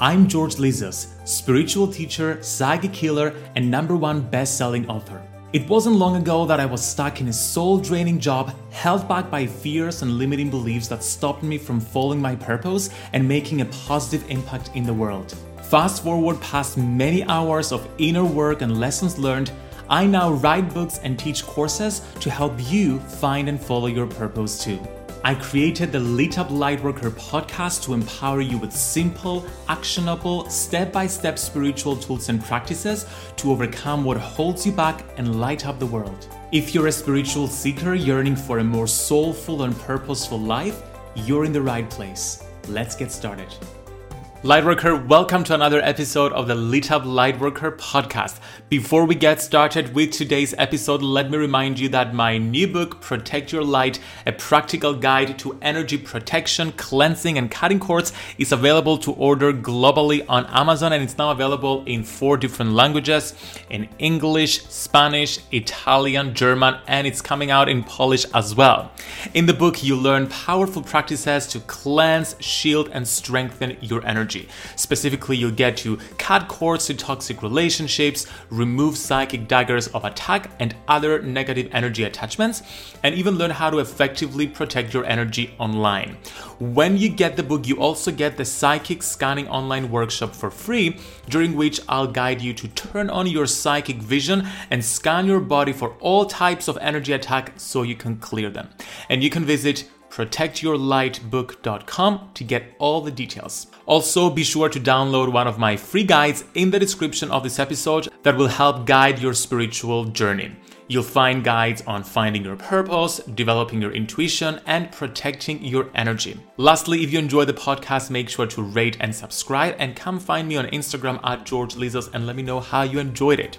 I'm George Lizos, spiritual teacher, psychic healer, and number one best selling author. It wasn't long ago that I was stuck in a soul draining job, held back by fears and limiting beliefs that stopped me from following my purpose and making a positive impact in the world. Fast forward past many hours of inner work and lessons learned, I now write books and teach courses to help you find and follow your purpose too. I created the Lit Up Lightworker podcast to empower you with simple, actionable, step by step spiritual tools and practices to overcome what holds you back and light up the world. If you're a spiritual seeker yearning for a more soulful and purposeful life, you're in the right place. Let's get started. Lightworker, welcome to another episode of the Lit Up Lightworker podcast. Before we get started with today's episode, let me remind you that my new book, Protect Your Light, a practical guide to energy protection, cleansing, and cutting cords, is available to order globally on Amazon and it's now available in four different languages in English, Spanish, Italian, German, and it's coming out in Polish as well. In the book, you learn powerful practices to cleanse, shield, and strengthen your energy. Energy. Specifically, you'll get to cut cords to toxic relationships, remove psychic daggers of attack and other negative energy attachments, and even learn how to effectively protect your energy online. When you get the book, you also get the Psychic Scanning Online workshop for free, during which I'll guide you to turn on your psychic vision and scan your body for all types of energy attack so you can clear them. And you can visit protectyourlightbook.com to get all the details. Also, be sure to download one of my free guides in the description of this episode that will help guide your spiritual journey. You'll find guides on finding your purpose, developing your intuition, and protecting your energy. Lastly, if you enjoy the podcast, make sure to rate and subscribe and come find me on Instagram at George Lizos and let me know how you enjoyed it.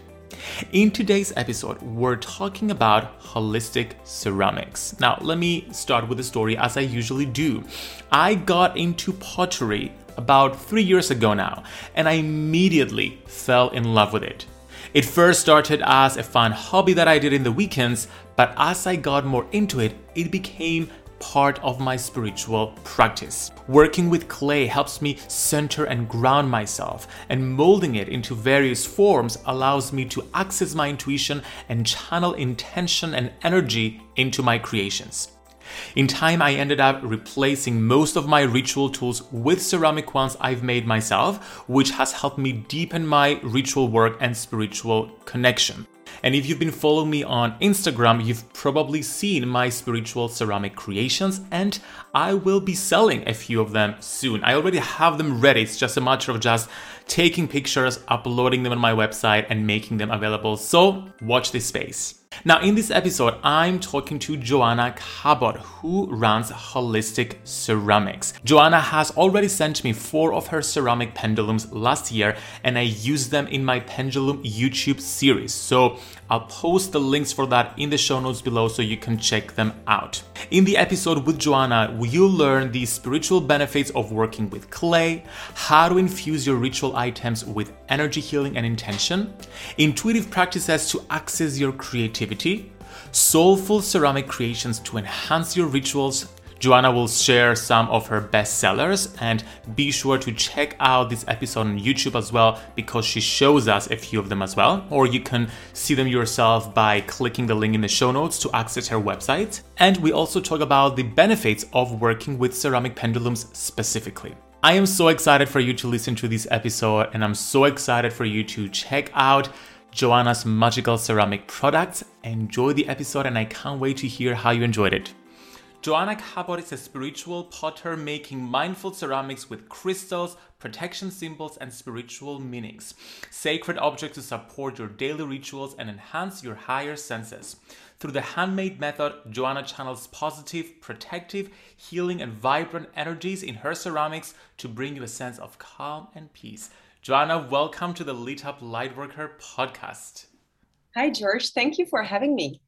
In today's episode, we're talking about holistic ceramics. Now, let me start with a story as I usually do. I got into pottery about three years ago now, and I immediately fell in love with it. It first started as a fun hobby that I did in the weekends, but as I got more into it, it became part of my spiritual practice. Working with clay helps me center and ground myself, and molding it into various forms allows me to access my intuition and channel intention and energy into my creations. In time, I ended up replacing most of my ritual tools with ceramic ones I've made myself, which has helped me deepen my ritual work and spiritual connection. And if you've been following me on Instagram, you've probably seen my spiritual ceramic creations, and I will be selling a few of them soon. I already have them ready, it's just a matter of just taking pictures, uploading them on my website, and making them available. So, watch this space. Now, in this episode, I'm talking to Joanna Cabot, who runs Holistic Ceramics. Joanna has already sent me four of her ceramic pendulums last year, and I use them in my pendulum YouTube series. So I'll post the links for that in the show notes below so you can check them out. In the episode with Joanna, you'll learn the spiritual benefits of working with clay, how to infuse your ritual items with energy healing and intention, intuitive practices to access your creativity, soulful ceramic creations to enhance your rituals, Joanna will share some of her best sellers and be sure to check out this episode on YouTube as well because she shows us a few of them as well. Or you can see them yourself by clicking the link in the show notes to access her website. And we also talk about the benefits of working with ceramic pendulums specifically. I am so excited for you to listen to this episode and I'm so excited for you to check out Joanna's magical ceramic products. Enjoy the episode and I can't wait to hear how you enjoyed it. Joanna Cabot is a spiritual potter making mindful ceramics with crystals, protection symbols, and spiritual meanings. Sacred objects to support your daily rituals and enhance your higher senses. Through the handmade method, Joanna channels positive, protective, healing, and vibrant energies in her ceramics to bring you a sense of calm and peace. Joanna, welcome to the Lit Up Lightworker podcast. Hi, George. Thank you for having me.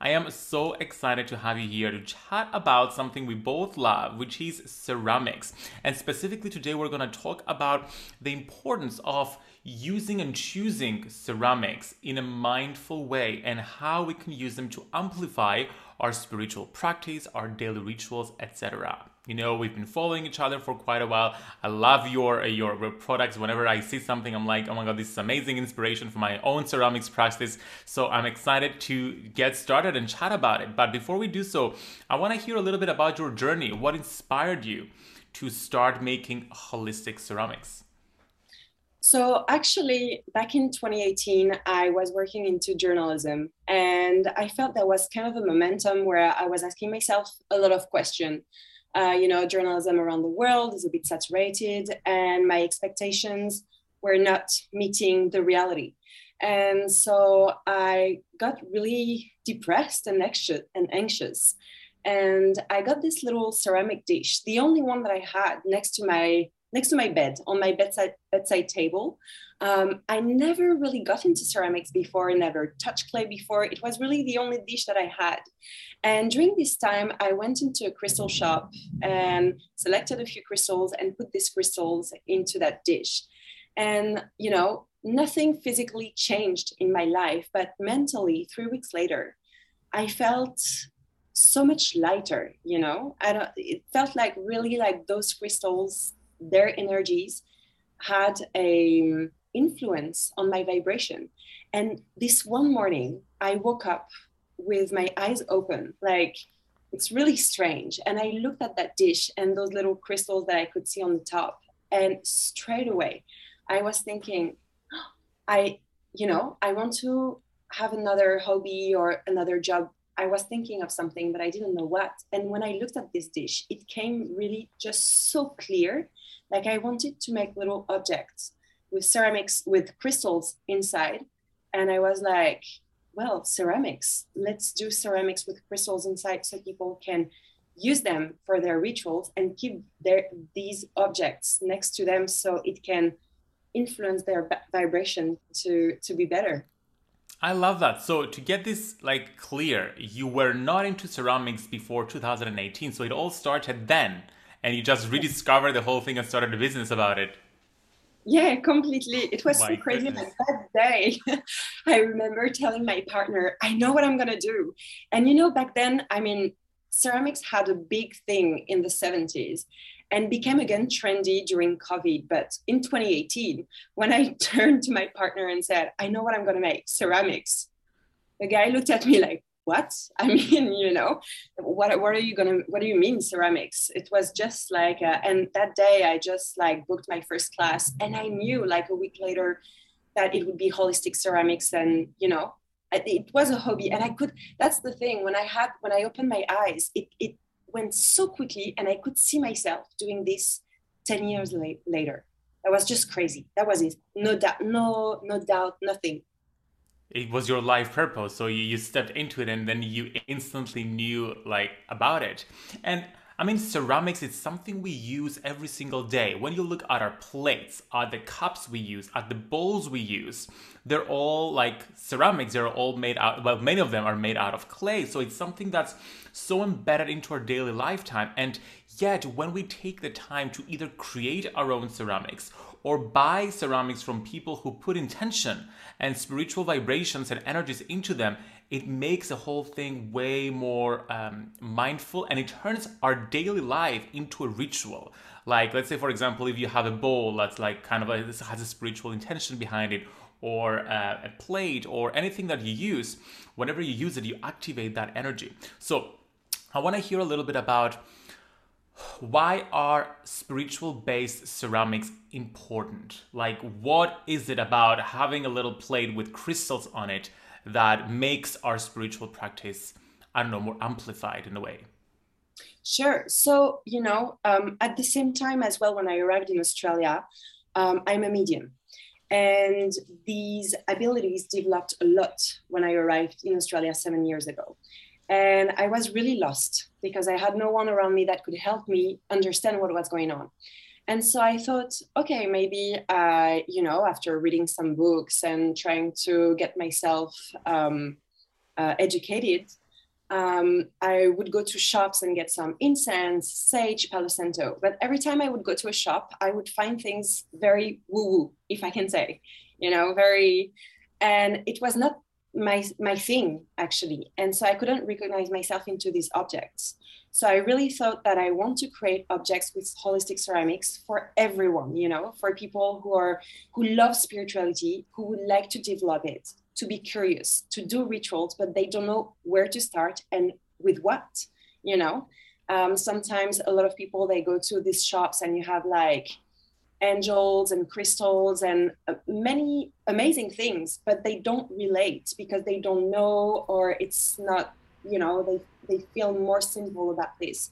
I am so excited to have you here to chat about something we both love, which is ceramics. And specifically today, we're going to talk about the importance of using and choosing ceramics in a mindful way and how we can use them to amplify our spiritual practice, our daily rituals, etc. You know, we've been following each other for quite a while. I love your uh, your products. Whenever I see something, I'm like, oh my god, this is amazing inspiration for my own ceramics practice. So I'm excited to get started and chat about it. But before we do so, I want to hear a little bit about your journey. What inspired you to start making holistic ceramics? So actually, back in 2018, I was working into journalism, and I felt there was kind of a momentum where I was asking myself a lot of questions uh, you know, journalism around the world is a bit saturated, and my expectations were not meeting the reality. And so I got really depressed and anxious, and anxious. And I got this little ceramic dish, the only one that I had next to my next to my bed on my bedside bedside table. Um, I never really got into ceramics before, never touched clay before. It was really the only dish that I had. And during this time, I went into a crystal shop and selected a few crystals and put these crystals into that dish. And, you know, nothing physically changed in my life, but mentally, three weeks later, I felt so much lighter, you know. I don't, it felt like really like those crystals, their energies had a um, influence on my vibration. And this one morning, I woke up with my eyes open, like it's really strange. And I looked at that dish and those little crystals that I could see on the top. And straight away, I was thinking, I, you know, I want to have another hobby or another job. I was thinking of something, but I didn't know what. And when I looked at this dish, it came really just so clear. Like I wanted to make little objects with ceramics, with crystals inside. And I was like, well, ceramics, let's do ceramics with crystals inside so people can use them for their rituals and keep their these objects next to them so it can influence their vibration to to be better i love that. So to get this like clear you were not into ceramics before 2018 so it all started then and you just rediscovered the whole thing and started a business about it. Yeah completely. It was my so crazy goodness. that day i remember telling my partner i know what i'm going to do. And you know back then i mean ceramics had a big thing in the 70s and became again trendy during covid. But in 2018 when i turned to my partner and said i know what i'm going to make ceramics the guy looked at me like what? I mean you know what, what are you gonna what do you mean ceramics? It was just like uh, and that day i just like booked my first class and i knew like a week later that it would be holistic ceramics and you know it was a hobby. And i could that's the thing when i had when i opened my eyes it, it went so quickly and i could see myself doing this 10 years la- later. That was just crazy. That was it. No doubt no no doubt nothing. It was your life purpose. So you, you stepped into it and then you instantly knew like about it. And I mean, ceramics is something we use every single day. When you look at our plates, at the cups we use, at the bowls we use, they're all like ceramics. They're all made out, well, many of them are made out of clay. So it's something that's so embedded into our daily lifetime. And yet, when we take the time to either create our own ceramics or buy ceramics from people who put intention and spiritual vibrations and energies into them, it makes the whole thing way more um, mindful and it turns our daily life into a ritual. Like, let's say, for example, if you have a bowl that's like kind of a, has a spiritual intention behind it, or uh, a plate, or anything that you use, whenever you use it, you activate that energy. So, I want to hear a little bit about why are spiritual based ceramics important? Like, what is it about having a little plate with crystals on it that makes our spiritual practice, I don't know, more amplified in a way? Sure. So, you know, um, at the same time as well, when I arrived in Australia, um, I'm a medium. And these abilities developed a lot when I arrived in Australia seven years ago. And I was really lost because I had no one around me that could help me understand what was going on. And so I thought, okay, maybe, uh, you know, after reading some books and trying to get myself um, uh, educated, um, I would go to shops and get some incense, sage, Palo Santo. But every time I would go to a shop, I would find things very woo woo, if I can say, you know, very, and it was not my my thing actually. And so i couldn't recognize myself into these objects. So i really thought that i want to create objects with holistic ceramics for everyone you know for people who are who love spirituality who would like to develop it to be curious to do rituals but they don't know where to start and with what you know? Um, sometimes a lot of people they go to these shops and you have like angels and crystals and uh, many amazing things but they don't relate because they don't know or it's not you know they they feel more simple about this.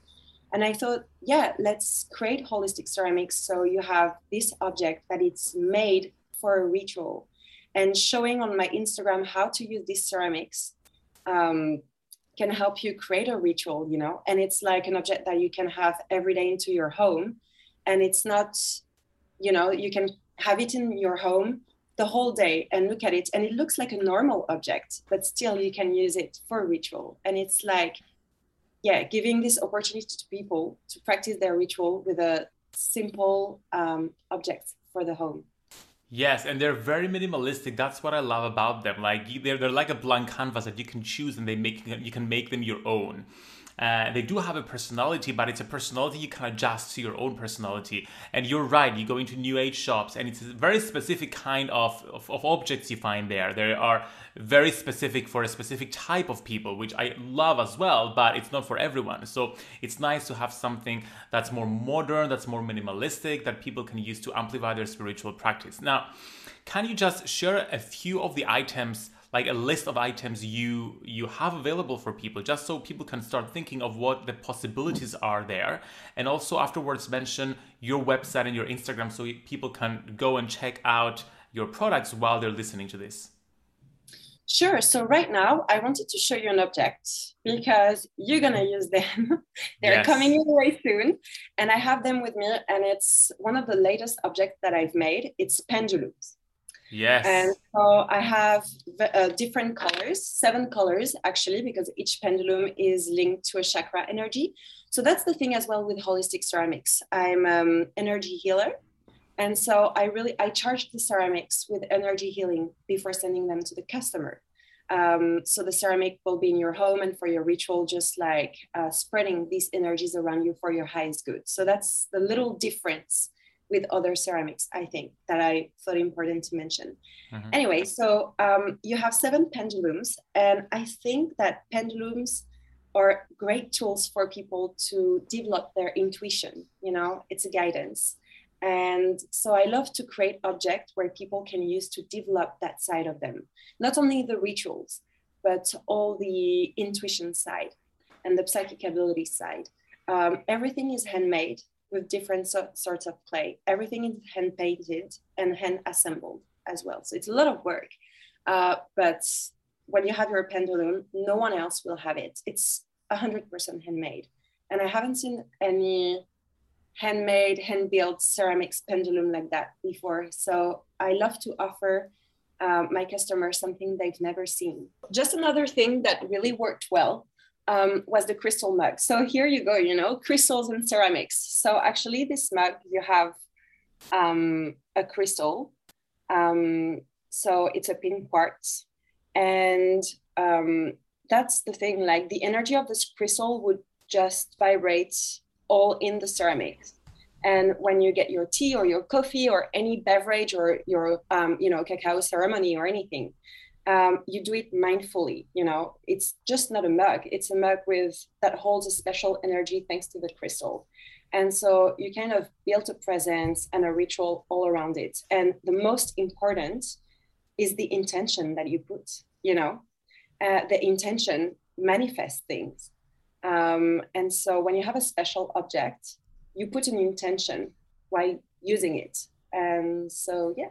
And i thought yeah let's create holistic ceramics. So you have this object that it's made for a ritual and showing on my instagram how to use these ceramics um, can help you create a ritual you know? And it's like an object that you can have every day into your home. And it's not you know you can have it in your home the whole day and look at it and it looks like a normal object but still you can use it for ritual and it's like yeah giving this opportunity to people to practice their ritual with a simple um, object for the home Yes, and they're very minimalistic. That's what I love about them. Like they're they're like a blank canvas that you can choose, and they make you can make them your own. Uh, they do have a personality, but it's a personality you can adjust to your own personality. And you're right, you go into new age shops, and it's a very specific kind of, of, of objects you find there. They are very specific for a specific type of people, which I love as well, but it's not for everyone. So it's nice to have something that's more modern, that's more minimalistic, that people can use to amplify their spiritual practice. Now, can you just share a few of the items? Like a list of items you you have available for people just so people can start thinking of what the possibilities are there and also afterwards mention your website and your instagram so people can go and check out your products while they're listening to this Sure. So right now, I wanted to show you an object because you're gonna use them. They're yes. coming your way soon, and I have them with me. And it's one of the latest objects that I've made. It's pendulums. Yes. And so I have uh, different colors, seven colors actually, because each pendulum is linked to a chakra energy. So that's the thing as well with holistic ceramics. I'm um, energy healer. And so I really, I charge the ceramics with energy healing before sending them to the customer. Um, so the ceramic will be in your home and for your ritual, just like uh, spreading these energies around you for your highest good. So that's the little difference with other ceramics, I think, that I thought important to mention. Mm-hmm. Anyway, so um, you have seven pendulums, and I think that pendulums are great tools for people to develop their intuition. You know, it's a guidance. And so I love to create objects where people can use to develop that side of them, not only the rituals, but all the intuition side and the psychic ability side. Um, everything is handmade with different so- sorts of clay. Everything is hand painted and hand assembled as well. So it's a lot of work. Uh, but when you have your pendulum, no one else will have it. It's 100% handmade. And I haven't seen any handmade, hand built ceramics pendulum like that before. So I love to offer uh, my customers something they've never seen. Just another thing that really worked well um, was the crystal mug. So here you go, you know, crystals and ceramics. So actually, this mug, you have um, a crystal. Um, so it's a pink quartz. And um, that's the thing, like the energy of this crystal would just vibrate all in the ceramics. And when you get your tea or your coffee or any beverage or your, um, you know, cacao ceremony or anything, um, you do it mindfully you know? It's just not a mug. It's a mug with that holds a special energy thanks to the crystal. And so you kind of build a presence and a ritual all around it. And the most important is the intention that you put you know? Uh, the intention manifests things. Um, and so when you have a special object you put an intention while using it. And so yeah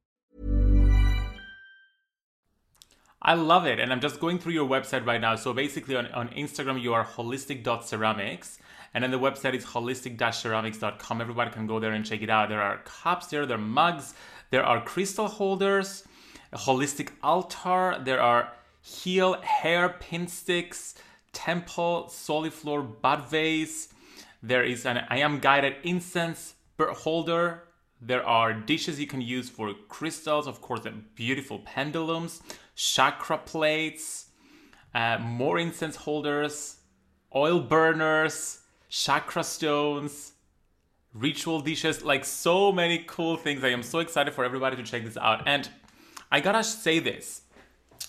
I love it. And I'm just going through your website right now. So basically on, on Instagram, you are holistic.ceramics. And then the website is holistic-ceramics.com. Everybody can go there and check it out. There are cups there, there are mugs, there are crystal holders, a holistic altar, there are heel hair pin sticks, temple, soliflor bud vase. There is an I am guided incense holder. There are dishes you can use for crystals, of course, beautiful pendulums chakra plates, uh, more incense holders, oil burners, chakra stones, ritual dishes, like so many cool things. I am so excited for everybody to check this out. And I gotta say this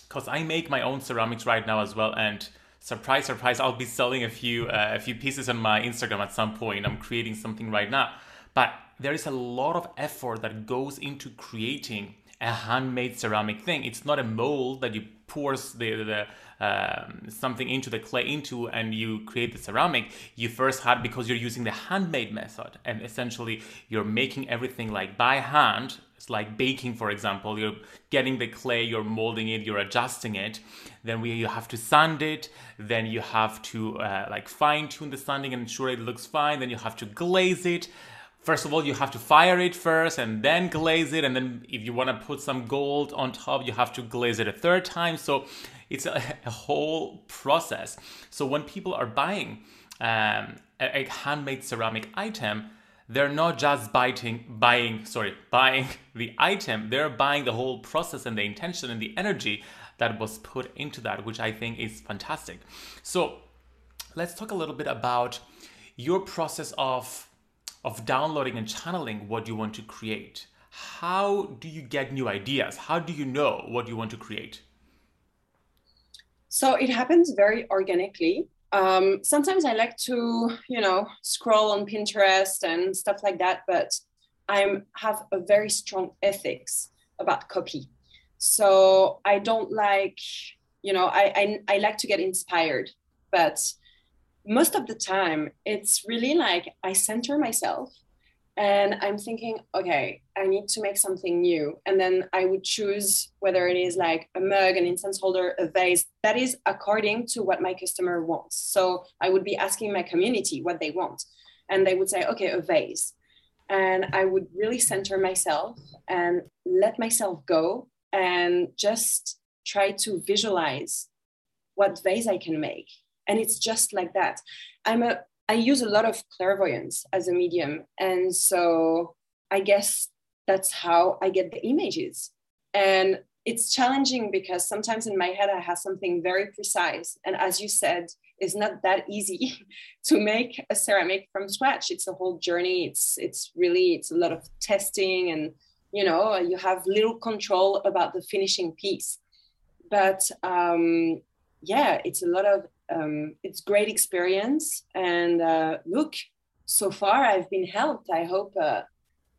because I make my own ceramics right now as well, and surprise, surprise, I'll be selling a few uh, a few pieces on my Instagram at some point. I'm creating something right now, but there is a lot of effort that goes into creating a handmade ceramic thing. It's not a mold that you pour the, the um, something into the clay into and you create the ceramic. You first had because you're using the handmade method, and essentially you're making everything like by hand. It's like baking, for example. You're getting the clay, you're molding it, you're adjusting it. Then we, you have to sand it. Then you have to uh, like fine tune the sanding and ensure it looks fine. Then you have to glaze it first of all you have to fire it first and then glaze it and then if you want to put some gold on top you have to glaze it a third time. So it's a, a whole process. So when people are buying um, a, a, handmade ceramic item they're not just biting, buying sorry buying the item. They're buying the whole process and the intention and the energy that was put into that which i think is fantastic. So let's talk a little bit about your process of of downloading and channeling what you want to create. How do you get new ideas? How do you know what you want to create? So it happens very organically. Um, sometimes I like to, you know, scroll on Pinterest and stuff like that, but I have a very strong ethics about copy. So I don't like, you know, I, I, I like to get inspired, but most of the time it's really like i center myself and i'm thinking okay i need to make something new. And then i would choose whether it is like a mug an incense holder a vase that is according to what my customer wants. So i would be asking my community what they want and they would say okay a vase. And i would really center myself and let myself go and just try to visualize what vase i can make and it's just like that. I'm a i use a lot of clairvoyance as a medium. And so i guess that's how i get the images. And it's challenging because sometimes in my head i have something very precise. And as you said it's not that easy to make a ceramic from scratch. It's a whole journey. It's it's really it's a lot of testing and you know you have little control about the finishing piece. But um yeah it's a lot of um, it's great experience. And uh, look, so far I've been helped. I hope uh,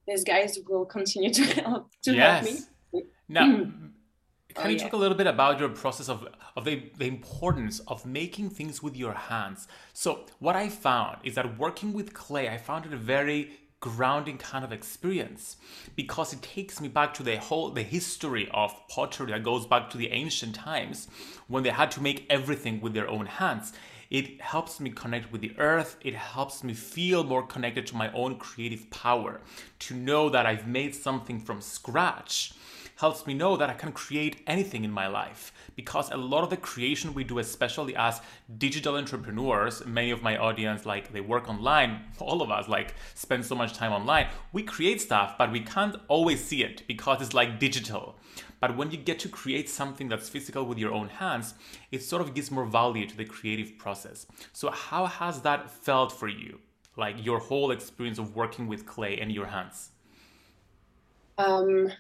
these guys will continue to help to yes. help me. Now, can oh, you yeah. talk a little bit about your process of, of the, the importance of making things with your hands? So, what I found is that working with clay, I found it very grounding kind of experience. Because it takes me back to the whole the history of pottery that goes back to the ancient times when they had to make everything with their own hands. It helps me connect with the earth. It helps me feel more connected to my own creative power. To know that i've made something from scratch helps me know that I can create anything in my life. Because a lot of the creation we do, especially as digital entrepreneurs, many of my audience, like they work online, all of us like spend so much time online. We create stuff, but we can't always see it because it's like digital. But when you get to create something that's physical with your own hands, it sort of gives more value to the creative process. So, how has that felt for you? Like your whole experience of working with clay in your hands? Um,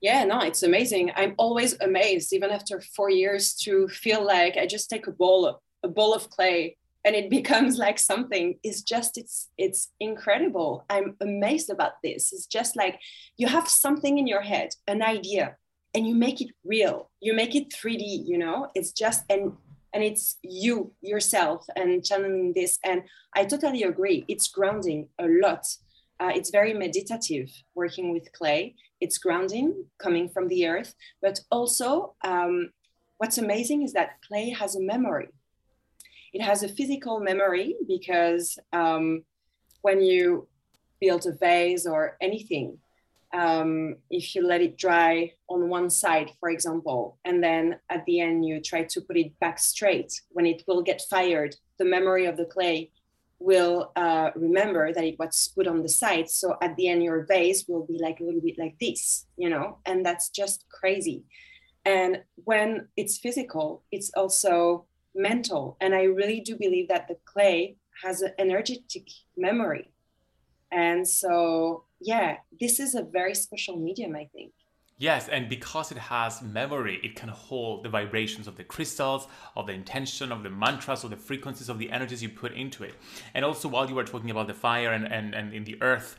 yeah no it's amazing. I'm always amazed even after four years to feel like i just take a of, a bowl of clay and it becomes like something. It's just it's it's incredible. I'm amazed about this. It's just like you have something in your head an idea and you make it real. You make it 3d you know? It's just and and it's you yourself and channeling this and i totally agree. It's grounding a lot. Uh, it's very meditative working with clay it's grounding coming from the earth. But also um, what's amazing is that clay has a memory. It has a physical memory because um, when you build a vase or anything um, if you let it dry on one side for example and then at the end you try to put it back straight when it will get fired the memory of the clay will uh, remember that it was put on the site. So at the end, your vase will be like a little bit like this, you know, and that's just crazy. And when it's physical, it's also mental. And I really do believe that the clay has an energetic memory. And so, yeah, this is a very special medium, I think. Yes, and because it has memory, it can hold the vibrations of the crystals, of the intention, of the mantras, of the frequencies, of the energies you put into it. And also, while you were talking about the fire and, and, and in the earth,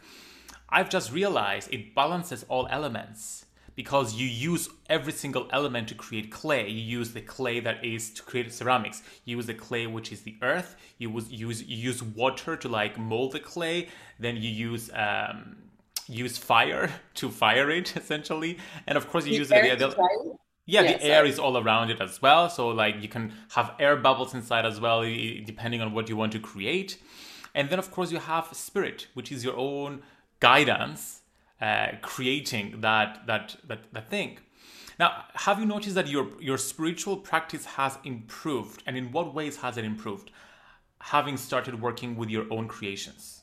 I've just realized it balances all elements because you use every single element to create clay. You use the clay that is to create ceramics. You use the clay which is the earth. You use use you use water to like mold the clay. Then you use um, use fire to fire it essentially, and of course you the use the, the, yeah, the air is all around it as well. So like you can have air bubbles inside as well, depending on what you want to create. And then of course you have spirit, which is your own guidance uh, creating that that that that thing. Now, have you noticed that your your spiritual practice has improved, and in what ways has it improved? Having started working with your own creations.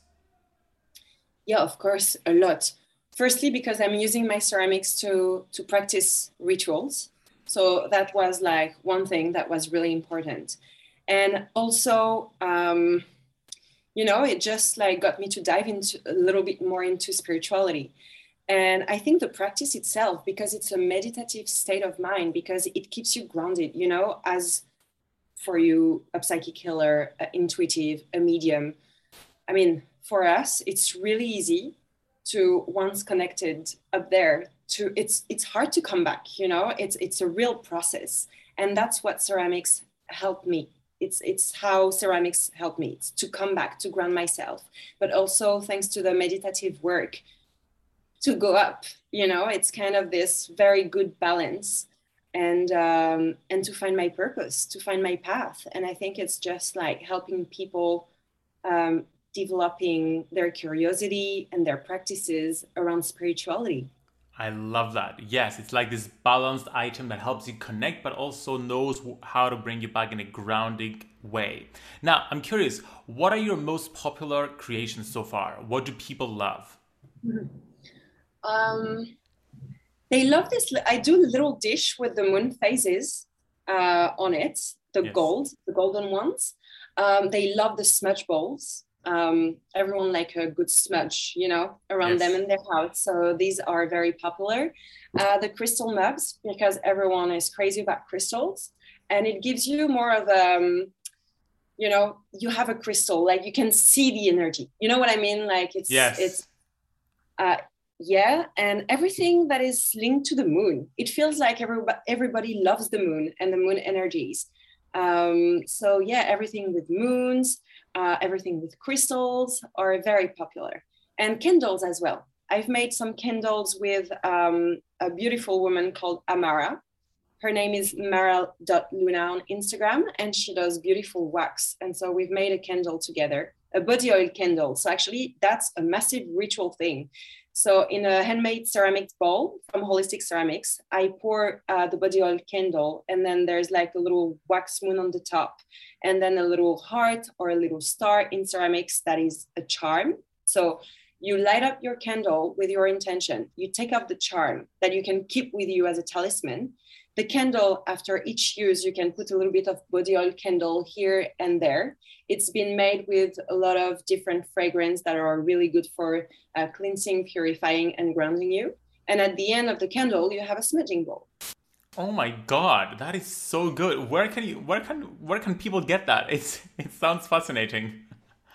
Yeah, of course, a lot. Firstly, because I'm using my ceramics to to practice rituals, so that was like one thing that was really important, and also. Um, you know it just like got me to dive into a little bit more into spirituality and i think the practice itself because it's a meditative state of mind because it keeps you grounded you know as for you a psychic healer a intuitive a medium i mean for us it's really easy to once connected up there to it's it's hard to come back you know? It's it's a real process. And that's what ceramics helped me. It's it's how ceramics help me. To come back to ground myself. But also thanks to the meditative work to go up you know? It's kind of this very good balance and um, and to find my purpose to find my path. And i think it's just like helping people um, developing their curiosity and their practices around spirituality I love that. Yes, it's like this balanced item that helps you connect, but also knows how to bring you back in a grounding way. Now, I'm curious, what are your most popular creations so far? What do people love? Um, they love this. I do a little dish with the moon phases uh, on it, the yes. gold, the golden ones. Um, they love the smudge bowls um, everyone like a good smudge, you know, around yes. them in their house. So these are very popular. Uh, the crystal mugs, because everyone is crazy about crystals, and it gives you more of um, you know, you have a crystal, like you can see the energy. You know what I mean? Like it's yes. it's uh, yeah, and everything that is linked to the moon. It feels like everybody everybody loves the moon and the moon energies. Um, so yeah, everything with moons uh, everything with crystals are very popular and candles as well. I've made some candles with um, a beautiful woman called Amara. Her name is mara.luna on Instagram and she does beautiful wax. And so we've made a candle together, a body oil candle. So actually, that's a massive ritual thing. So in a handmade ceramic bowl from Holistic Ceramics, I pour uh, the body oil candle, and then there's like a little wax moon on the top, and then a little heart or a little star in ceramics that is a charm. So you light up your candle with your intention. You take off the charm that you can keep with you as a talisman, the candle after each use you can put a little bit of body oil candle here and there. It's been made with a lot of different fragrance that are really good for uh, cleansing purifying and grounding you. And at the end of the candle you have a smudging bowl. Oh my god that is so good. Where can you where can where can people get that? It's it sounds fascinating.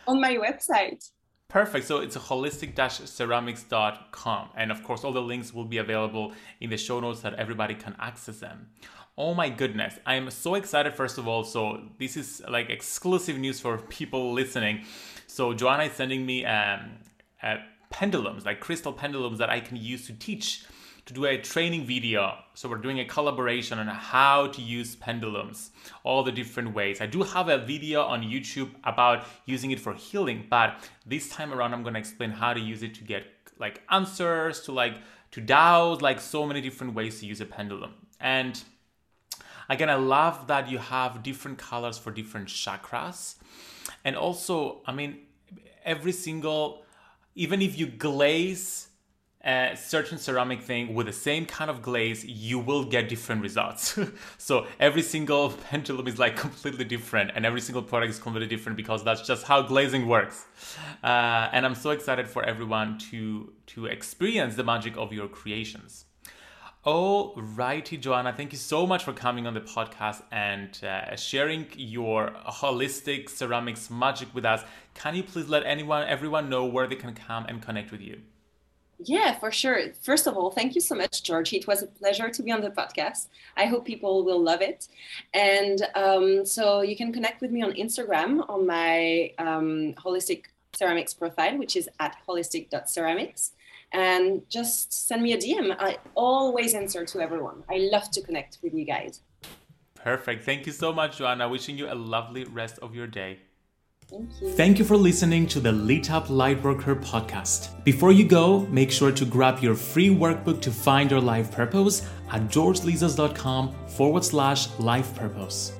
On my website Perfect. So it's holistic-ceramics.com. And of course, all the links will be available in the show notes that everybody can access them. Oh my goodness. I'm so excited, first of all. So this is like exclusive news for people listening. So Joanna is sending me um, uh, pendulums, like crystal pendulums that I can use to teach to do a training video. So we're doing a collaboration on how to use pendulums, all the different ways. I do have a video on YouTube about using it for healing, but this time around I'm going to explain how to use it to get like answers to like to doubts, like so many different ways to use a pendulum. And again, I love that you have different colors for different chakras. And also, I mean, every single even if you glaze a certain ceramic thing with the same kind of glaze, you will get different results. so every single pendulum is like completely different, and every single product is completely different because that's just how glazing works. Uh, and I'm so excited for everyone to to experience the magic of your creations. All righty, Joanna. Thank you so much for coming on the podcast and uh, sharing your holistic ceramics magic with us. Can you please let anyone, everyone know where they can come and connect with you? Yeah, for sure. First of all, thank you so much, George. It was a pleasure to be on the podcast. I hope people will love it. And um, so you can connect with me on Instagram on my um, holistic ceramics profile, which is at holistic.ceramics. And just send me a DM. I always answer to everyone. I love to connect with you guys. Perfect. Thank you so much, Joanna. Wishing you a lovely rest of your day. Thank you. Thank you for listening to the Lit Up Lightworker podcast. Before you go, make sure to grab your free workbook to find your life purpose at georgelizos.com forward slash life purpose.